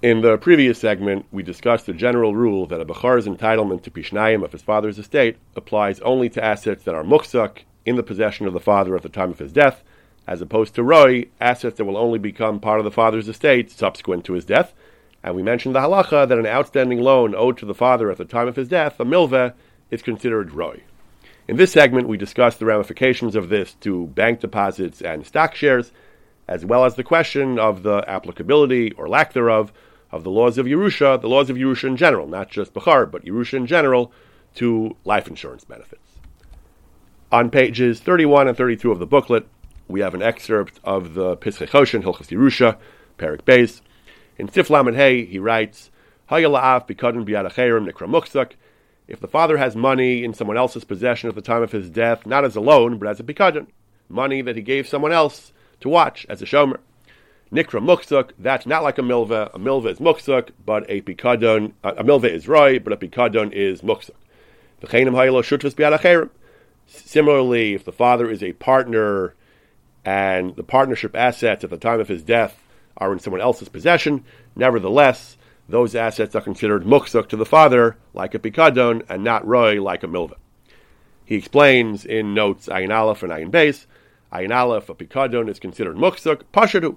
In the previous segment, we discussed the general rule that a Bachar's entitlement to Pishnayim of his father's estate applies only to assets that are muksak in the possession of the father at the time of his death, as opposed to Roy, assets that will only become part of the father's estate subsequent to his death. And we mentioned the halacha that an outstanding loan owed to the father at the time of his death, a milveh, is considered Roy. In this segment, we discussed the ramifications of this to bank deposits and stock shares, as well as the question of the applicability or lack thereof of the laws of Yerusha, the laws of Yerusha in general, not just Bachar, but Yerusha in general, to life insurance benefits. On pages 31 and 32 of the booklet, we have an excerpt of the Pischei Choshen, Hilchas Yerusha, Perik Beis. In Sif Lamed Hey, he writes, if the father has money in someone else's possession at the time of his death, not as a loan, but as a pikadon, money that he gave someone else to watch as a shomer. Nikra muksuk, that's not like a milva. A milva is muksuk, but a pikadon, a milva is roy, but a pikadon is muksuk. Similarly, if the father is a partner and the partnership assets at the time of his death are in someone else's possession, nevertheless, those assets are considered muksuk to the father, like a pikadon, and not roy, like a milva. He explains in notes Ayin Aleph and Ayin Beis, Ayin Aleph, a pikadon is considered muksuk, pashadu.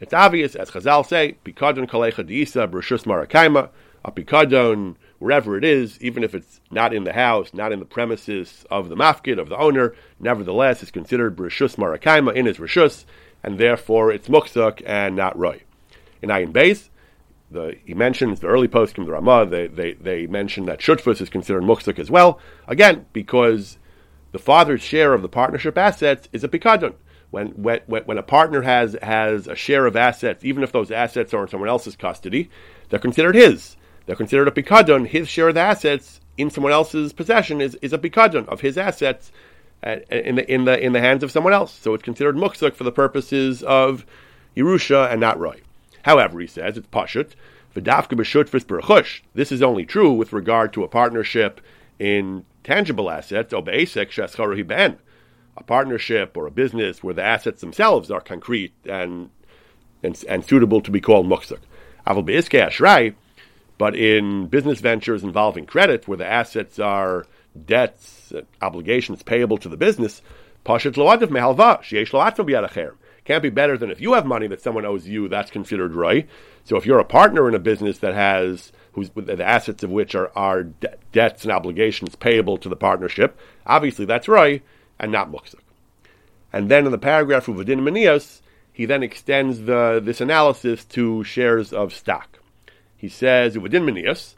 It's obvious, as Chazal say, pikadon kalecha diisa brushus marakaima, a pikadon, wherever it is, even if it's not in the house, not in the premises of the mafkid, of the owner, nevertheless is considered brushus marakaima in his rishus, and therefore it's muksuk and not roy. In Ayin Beis, the, he mentions the early post from the Ramah. They, they, they mention that shutfus is considered muksuk as well. Again, because the father's share of the partnership assets is a pikadon. When, when, when a partner has, has a share of assets, even if those assets are in someone else's custody, they're considered his. They're considered a pikadon. His share of the assets in someone else's possession is, is a pikadon of his assets uh, in the, in, the, in the hands of someone else. So it's considered muksuk for the purposes of Yerusha and not Roy. However, he says it's pashut. This is only true with regard to a partnership in tangible assets. A partnership or a business where the assets themselves are concrete and and, and suitable to be called muksuk. But in business ventures involving credit, where the assets are debts, obligations payable to the business, pashut lo adav mehalva sheyesh can't be better than if you have money that someone owes you, that's considered right. So if you're a partner in a business that has whose the assets of which are, are de- debts and obligations payable to the partnership, obviously that's right and not muksuk. And then in the paragraph of Vadin Manios, he then extends the, this analysis to shares of stock. He says, Vadin Manios,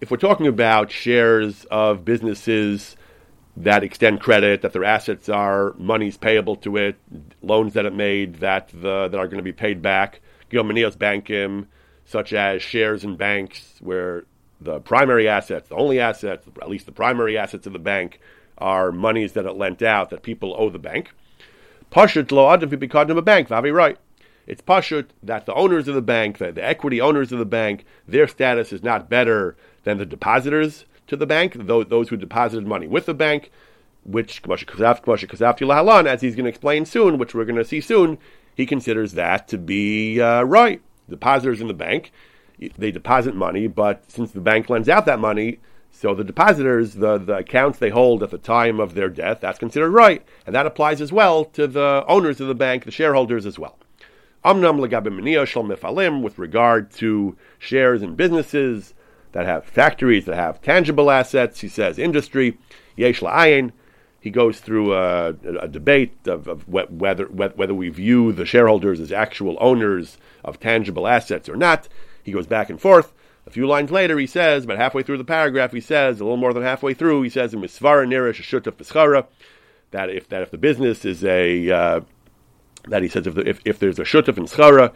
if we're talking about shares of businesses that extend credit, that their assets are monies payable to it, loans that it made that the, that are going to be paid back. Gilmanios bankim, such as shares in banks where the primary assets, the only assets, at least the primary assets of the bank, are monies that it lent out that people owe the bank. Pashut lo adam a bank, Vavi right. It's pashut that the owners of the bank, the, the equity owners of the bank, their status is not better than the depositors to the bank, those, those who deposited money with the bank, which as he's going to explain soon, which we're going to see soon, he considers that to be uh, right. Depositors in the bank, they deposit money, but since the bank lends out that money, so the depositors, the, the accounts they hold at the time of their death, that's considered right. And that applies as well to the owners of the bank, the shareholders as well. Amnam with regard to shares in businesses, that have factories, that have tangible assets. He says industry, yesh la'ayin. He goes through a, a debate of, of, whether whether we view the shareholders as actual owners of tangible assets or not. He goes back and forth. A few lines later, he says, about halfway through the paragraph, he says, a little more than halfway through, he says in Misvara Nirish Shut of that if that if the business is a uh, that he says if, the, if, if there's a shutaf in schara,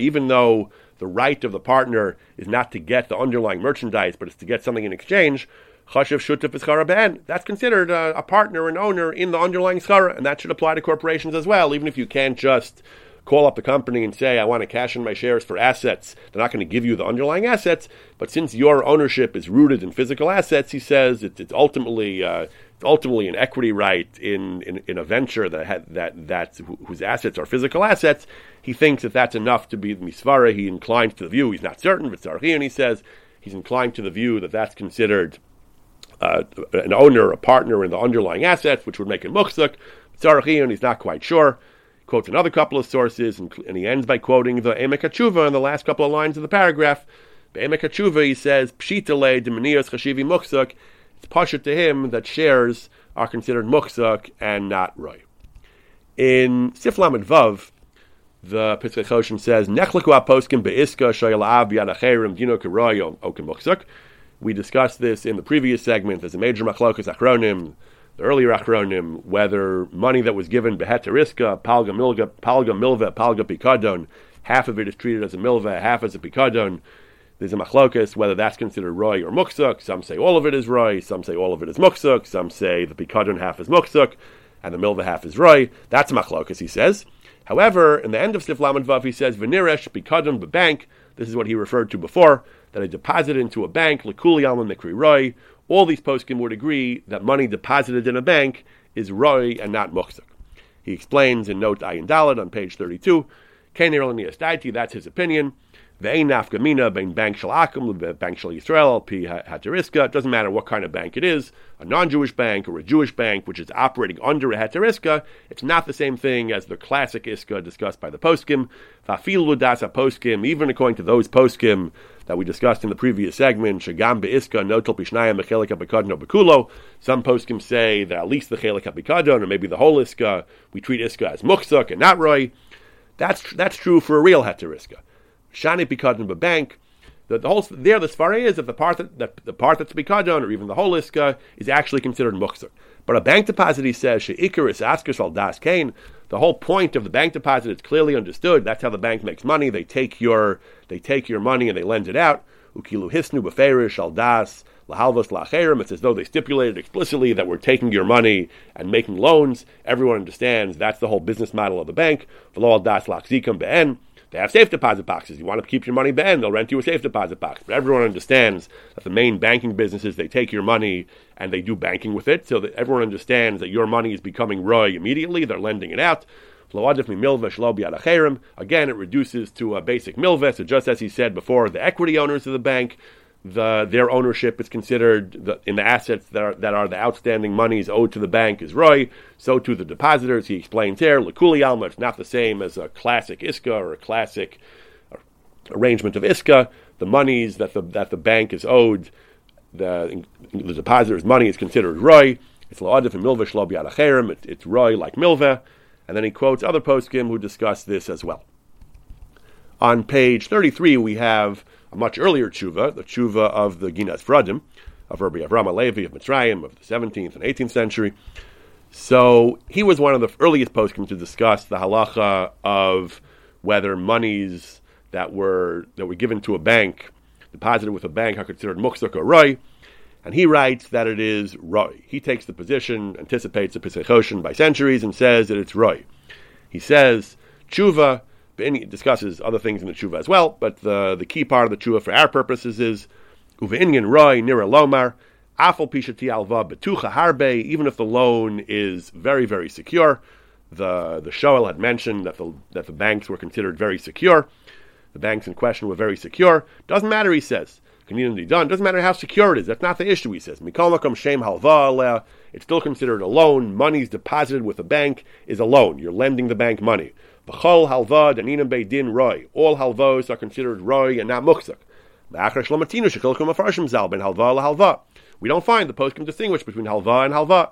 even though the right of the partner is not to get the underlying merchandise, but it's to get something in exchange, that's considered a, a, partner, and owner in the underlying schara, and that should apply to corporations as well, even if you can't just call up the company and say, I want to cash in my shares for assets, they're not going to give you the underlying assets. But since your ownership is rooted in physical assets, he says it's, it's ultimately uh, ultimately an equity right in, in, in a venture that that that whose assets are physical assets. He thinks that that's enough to be misvara. He inclines to the view. He's not certain, but and he says he's inclined to the view that that's considered uh, an owner, a partner in the underlying assets, which would make it muksuk. and he's not quite sure quotes another couple of sources, and, and he ends by quoting the Emek HaTshuva in the last couple of lines of the paragraph. Emek HaTshuva, he says, Pshitale demonios chashivi muksuk. It's pasha to him that shares are considered muksuk and not roy. In Siflam Vav, the Choshen says, Nechleku aposkim be'iska shoyal av yadacherim dino keroy okem muksuk. We discussed this in the previous segment. There's a major machlokas achronim the earlier Achronim, whether money that was given beheteriska, palga milga, palga milva, palga pikadon, half of it is treated as a milva, half as a pikadon. There's a machlokas whether that's considered roy or muksuk. Some say all of it is roy, some say all of it is muksuk, some say the pikadon half is muksuk, and the milva half is roy. That's machlokas, he says. However, in the end of Sif Vav, he says, Veniresh pikadon bank. This is what he referred to before, that I deposit into a bank, likuli alma mikri roy, all these poskim would agree that money deposited in a bank is roy and not muksuk. He explains in note Ayin Dalit on page 32, that's his opinion. Ve'ein nafgamina bein bank shel akum bank shel Yisrael p hateriska. It doesn't matter what kind of bank it is, a non-Jewish bank or a Jewish bank which is operating under a hateriska. It's not the same thing as the classic iska discussed by the poskim. Fafil ludasa poskim, even according to those poskim that we discussed in the previous segment, Shagam be'iska notel pishnaya mechelik apikadon bekulo. Some poskim say that at least the chelik apikadon, or maybe the whole iska, we treat iska as muksuk and not roy. That's that's true for a real heteriska. Shani pikadon bank. The, the whole there the svara is that the part that, that the part that's pikadon or even the whole iska is actually considered muksuk. But a bank deposit, he says, she'ikaris askers al das kain. The whole point of the bank deposit is clearly understood. That's how the bank makes money. They take your they take your money and they lend it out. Ukilu hisnu beferish al das lahalvas lacherim. It's as though they stipulated explicitly that we're taking your money and making loans. Everyone understands that's the whole business model of the bank. V'lo al das lachzikam be'en. They have safe deposit boxes. You want to keep your money Ben, they'll rent you a safe deposit box. But everyone understands that the main banking businesses, they take your money and they do banking with it, so that everyone understands that your money is becoming roy immediately. They're lending it out. Again, it reduces to a basic milva. So just as he said before, the equity owners of the bank, the, their ownership is considered the, in the assets that are, that are the outstanding monies owed to the bank is roy. So to the depositors, he explains here, Lakuli Alma, it's not the same as a classic ISKA or a classic arrangement of ISKA. The monies that the, that the bank is owed, the, the depositor's money is considered roy. It's la'adif and milva shlo It's roy like milva. And then he quotes other poskim who discuss this as well. On page 33, we have a much earlier tshuva, the tshuva of the Ginas Vradim, of Rabbi Avram Alevi of Mitzrayim of the 17th and 18th century. So he was one of the earliest poskim to discuss the halacha of whether monies that were that were given to a bank, deposited with a bank, are considered muksuk or roy. And he writes that it is roy. He takes the position, anticipates the Pischei Choshen by centuries, and says that it's roy. He says tshuva he discusses other things in the tshuva as well, but the, the key part of the tshuva for our purposes is uve'inyan roy nira lomar afal pishati alva betucha harbe. Even if the loan is very very secure, the the shoel had mentioned that the that the banks were considered very secure. The banks in question were very secure. Doesn't matter, he says. Done. Doesn't matter how secure it is. That's not the issue, he says. Mikol shem halva It's still considered a loan. Money's deposited with a bank is a loan. You're lending the bank money. V'chol halva daninam beidin roy. All halvos are considered roy and not muksak. We don't find the post can distinguish between halva and halva.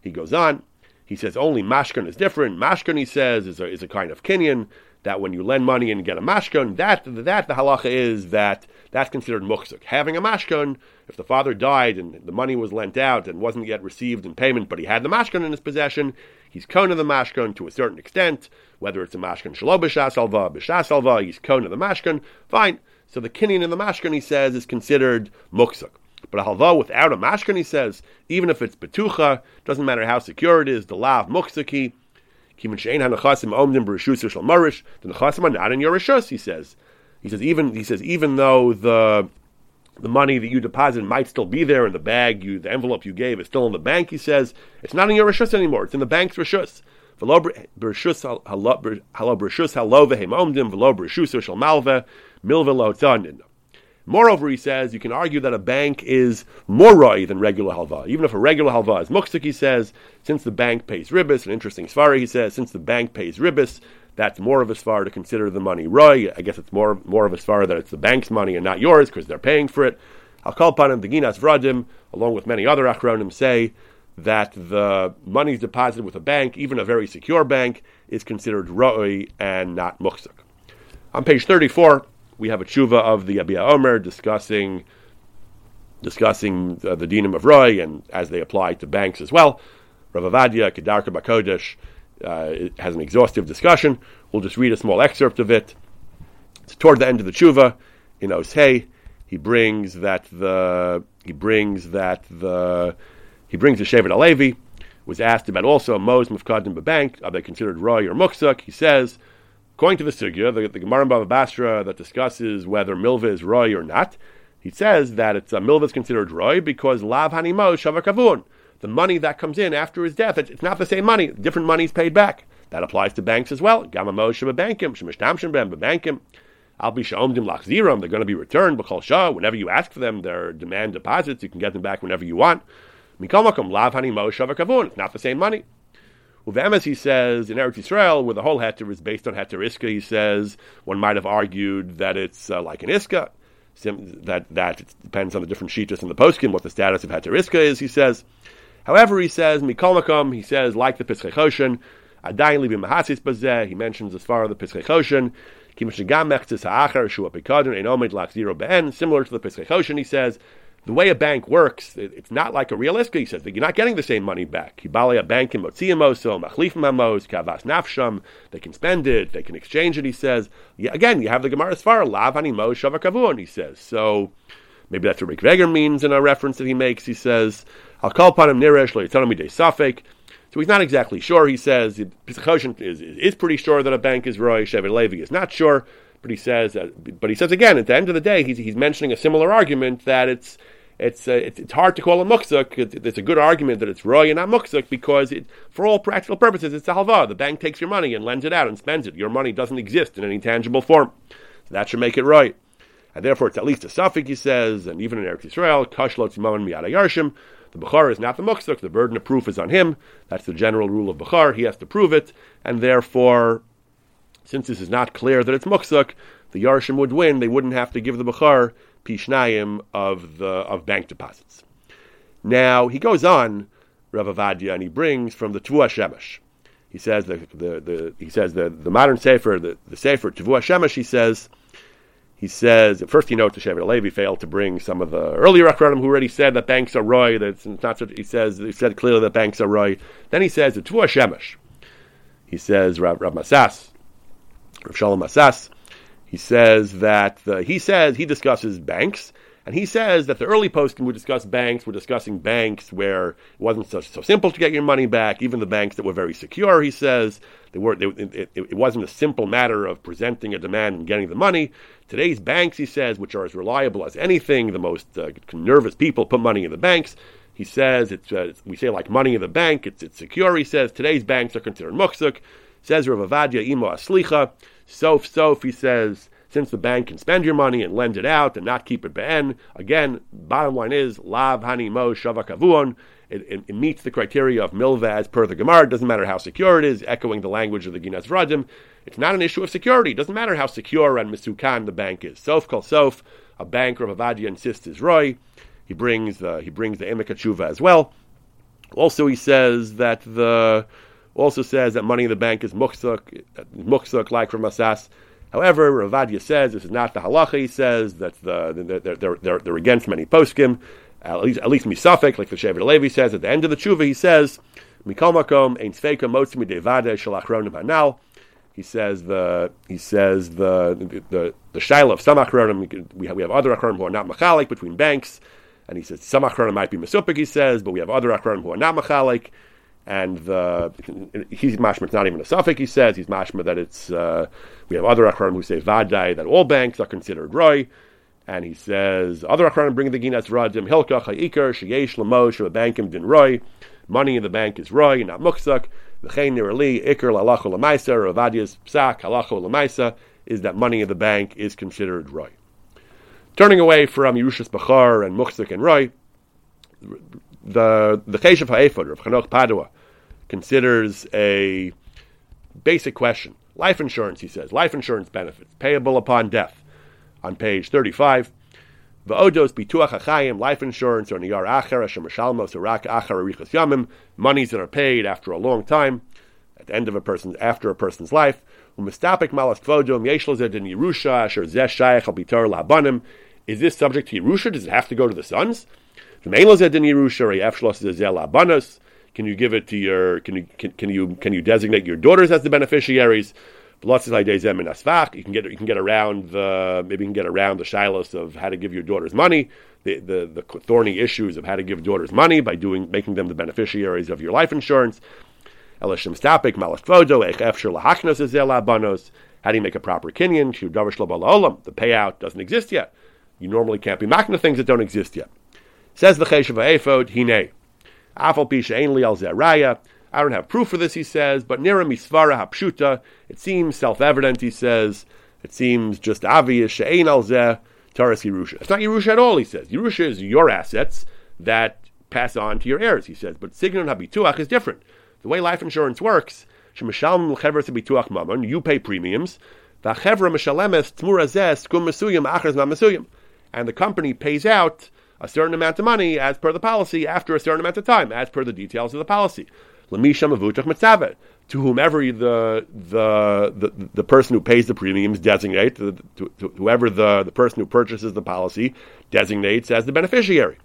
He goes on. He says only mashkan is different. Mashkan, he says, is a, is a kind of kinyan that when you lend money and get a mashkan, that that the halacha is that that's considered muksuk. Having a mashkan, if the father died and the money was lent out and wasn't yet received in payment, but he had the mashkan in his possession, he's kona the mashkan to a certain extent whether it's a mashkan shalo b'shas alva, b'shas alva, he's kone of the mashkan, fine. So the kinyan in the mashkan, he says, is considered muksuk. But a halva without a mashkan, he says, even if it's betucha, doesn't matter how secure it is, the lav muksuki, The nechasim are not in your rishus, he says. He says even he says even though the the money that you deposited might still be there in the bag, you the envelope you gave is still in the bank. He says it's not in your rishus anymore; it's in the bank's rishus. Moreover, he says you can argue that a bank is more roy than regular halva. Even if a regular halva is muksik, he says, since the bank pays ribis, an interesting svara, he says, since the bank pays ribis, that's more of a svara to consider the money roy. I guess it's more more of a svara that it's the bank's money and not yours because they're paying for it. Him, the Ginas Vradim, along with many other achronim, say that the money is deposited with a bank, even a very secure bank, is considered roy and not muksik. On page 34, we have a tshuva of the Yabia Omer discussing discussing uh, the dinim of Roy and as they apply to banks as well. Rav Avadia, Kedarka Bakodesh, uh, has an exhaustive discussion. We'll just read a small excerpt of it. It's toward the end of the tshuva in Oshei. He brings that the he brings that the he brings the Shevet Alevi was asked about also Mos Mufkadim Bank. Are they considered Roy or Muksuk? He says According to the Sugya, the, the Gemara in Bava Basra that discusses whether Milva is Roy or not, he says that it's uh, Milva is considered Roy because Lav Hanimo Shavakavun. The money that comes in after his death, it's, it's not the same money. Different money is paid back. That applies to banks as well. Gamamo Shavabankim, Shemishtamshim Ben Babankim. I'll be Shomdim Lachziram. They're going to be returned. B'chol Shah. Whenever you ask for them, they're demand deposits. You can get them back whenever you want. Mikomakum Lav Hanimo Shavakavun. It's not the same money. Uvemes, he says, in Eretz Yisrael, where the whole heter is based on heter iska, he says, one might have argued that it's uh, like an iska, that, that it depends on the different sheetas in the poskim, what the status of heter iska is, he says. However, he says, mikolmakom he says, like the Pischei Choshen, adayin libi mahasis bazeh, he mentions as far as the Pischei Choshen, similar to the Choshen, he says, the way a bank works, it's not like a real iska. He says that you're not getting the same money back. Kibali a bank in motziyamos, machlif mamos, kavas nafsham. They can spend it, they can exchange it. He says yeah, again, you have the Gemara far lav animo shavakavun. He says so. Maybe that's what Rick Veger means in a reference that he makes. He says, "I'll call upon him niresh lo de safek." So he's not exactly sure. He says Pischei Choshen is, is, is pretty sure that a bank is roy. Shevet Levi is not sure, but he says, uh, but he says again at the end of the day, he's, he's mentioning a similar argument that it's it's, uh, it's, it's hard to call a muksuk. It's, it's, a good argument that it's roy and not muksuk because it, for all practical purposes, it's a halva. The bank takes your money and lends it out and spends it. Your money doesn't exist in any tangible form. So that should make it right. And therefore, it's at least a suffix, he says, and even in Eretz Yisrael, kashlot zimon miyada yarshim. The Bukhar is not the muksuk. The burden of proof is on him. That's the general rule of Bukhar. He has to prove it. And therefore, since this is not clear that it's muksuk, the Yarshim would win. They wouldn't have to give the Bukhar pishnayim of the of bank deposits. Now he goes on, Rav and he brings from the Tvua Shemesh. He says the, the, the he says the, the modern sefer the, the sefer Tvua Shemesh. He says he says first he notes the Shevet Levi failed to bring some of the earlier Akhronim who already said that banks are roy. That it's not. He says he said clearly that banks are roy. Then he says the Tvua Shemesh. He says Rav, Rav Masas, Rav Shalom Masas he says that the, he says he discusses banks, and he says that the early posting would discuss banks. We're discussing banks where it wasn't so, so simple to get your money back. Even the banks that were very secure, he says, they were. They, it, it, wasn't a simple matter of presenting a demand and getting the money. Today's banks, he says, which are as reliable as anything, the most uh, nervous people put money in the banks. He says it's, uh, we say like money in the bank. It's it's secure. He says today's banks are considered muksuk. Says Rav Imo Aslicha. Sof Sof, he says, since the bank can spend your money and lend it out and not keep it ben, again, bottom line is, Lav Hani Mo Shavakavuon. It, it, it, meets the criteria of milvaz per the Gemara. It doesn't matter how secure it is, echoing the language of the Ginas Vradim. It's not an issue of security. It doesn't matter how secure and misukan the bank is. Sof kol sof, a banker of Avadia insists is roy. He brings the he brings the Emeka as well. Also, he says that the also says that money in the bank is muksuk, muksuk like from Asas. However, Ravadia says this is not the halacha. He says that the, they're, they're, they're, they're against many poskim, at least at least misafik, like the Shevet Levi says at the end of the tshuva. He says mikol makom ein tzveika motzmi devade shalachronim hanal. He says the he says the the the, the shaila of some achronim. We have we have other achronim who are not machalik between banks, and he says some achronim might be mesupik. He says, but we have other achronim who are not machalik and the he's mashma. It's not even a suffix. He says he's mashma that it's. Uh, we have other achronim who say vadai that all banks are considered roy, and he says other achronim bring the Ginas Vradim hilka chayikar sheyesh lamosh of bankim din roy. Money in the bank is roy, not muksak. V'chein nirali ikar lalachu lamaisa or avadias psak halachu lamaisa is that money in the bank is considered roy. Turning away from Yerushas Bachar and Muksak and Roy, the the Cheshav Ha'efod of Chanoch Padua considers a basic question. Life insurance, he says, life insurance benefits payable upon death. On page 35, Va'odos bituach life insurance, or niyar monies that are paid after a long time, at the end of a person's, after a person's life. Labanim. Is this subject to Yerusha? Does it have to go to the sons? Can you give it to your? Can you can, can you can you designate your daughters as the beneficiaries? You can get you can get around the maybe you can get around the shilos of how to give your daughters money, the, the, the thorny issues of how to give daughters money by doing making them the beneficiaries of your life insurance. How do you make a proper kinyan? The payout doesn't exist yet. You normally can't be making things that don't exist yet. Says the Cheshav Ephod, Hine. I don't have proof for this, he says, but Nira Misvara Hapshuta. It seems self evident, he says. It seems just obvious. She'ain Al Zeh Taras Yerusha. It's not Yerusha at all, he says. Yerusha is your assets that pass on to your heirs, he says. But Signon Habituach is different. The way life insurance works, Mamon, you pay premiums. And the company pays out a certain amount of money as per the policy after a certain amount of time, as per the details of the policy. To whomever the, the, the, the person who pays the premiums designate, to, to, to whoever the, the person who purchases the policy designates as the beneficiary.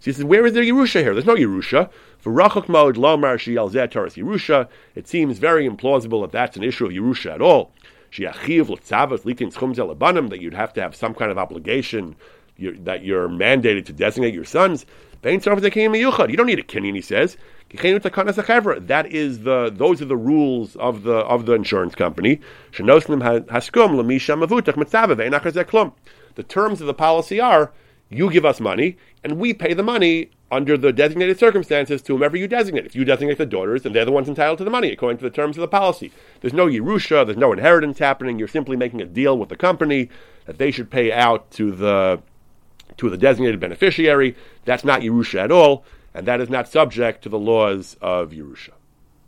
So he says, where is there Yerusha here? There's no Yerusha. For Rachok Mod Lomar Shial Zetaris Yerusha, it seems very implausible that that's an issue of Yerusha at all. That you'd have to have some kind of obligation you're, that you're mandated to designate your sons. You don't need a kinyan, he says. That is the those are the rules of the of the insurance company. The terms of the policy are you give us money and we pay the money under the designated circumstances to whomever you designate. If you designate the daughters, then they're the ones entitled to the money according to the terms of the policy. There's no Yerusha, there's no inheritance happening. You're simply making a deal with the company that they should pay out to the to the designated beneficiary. That's not Yerusha at all, and that is not subject to the laws of Yerusha.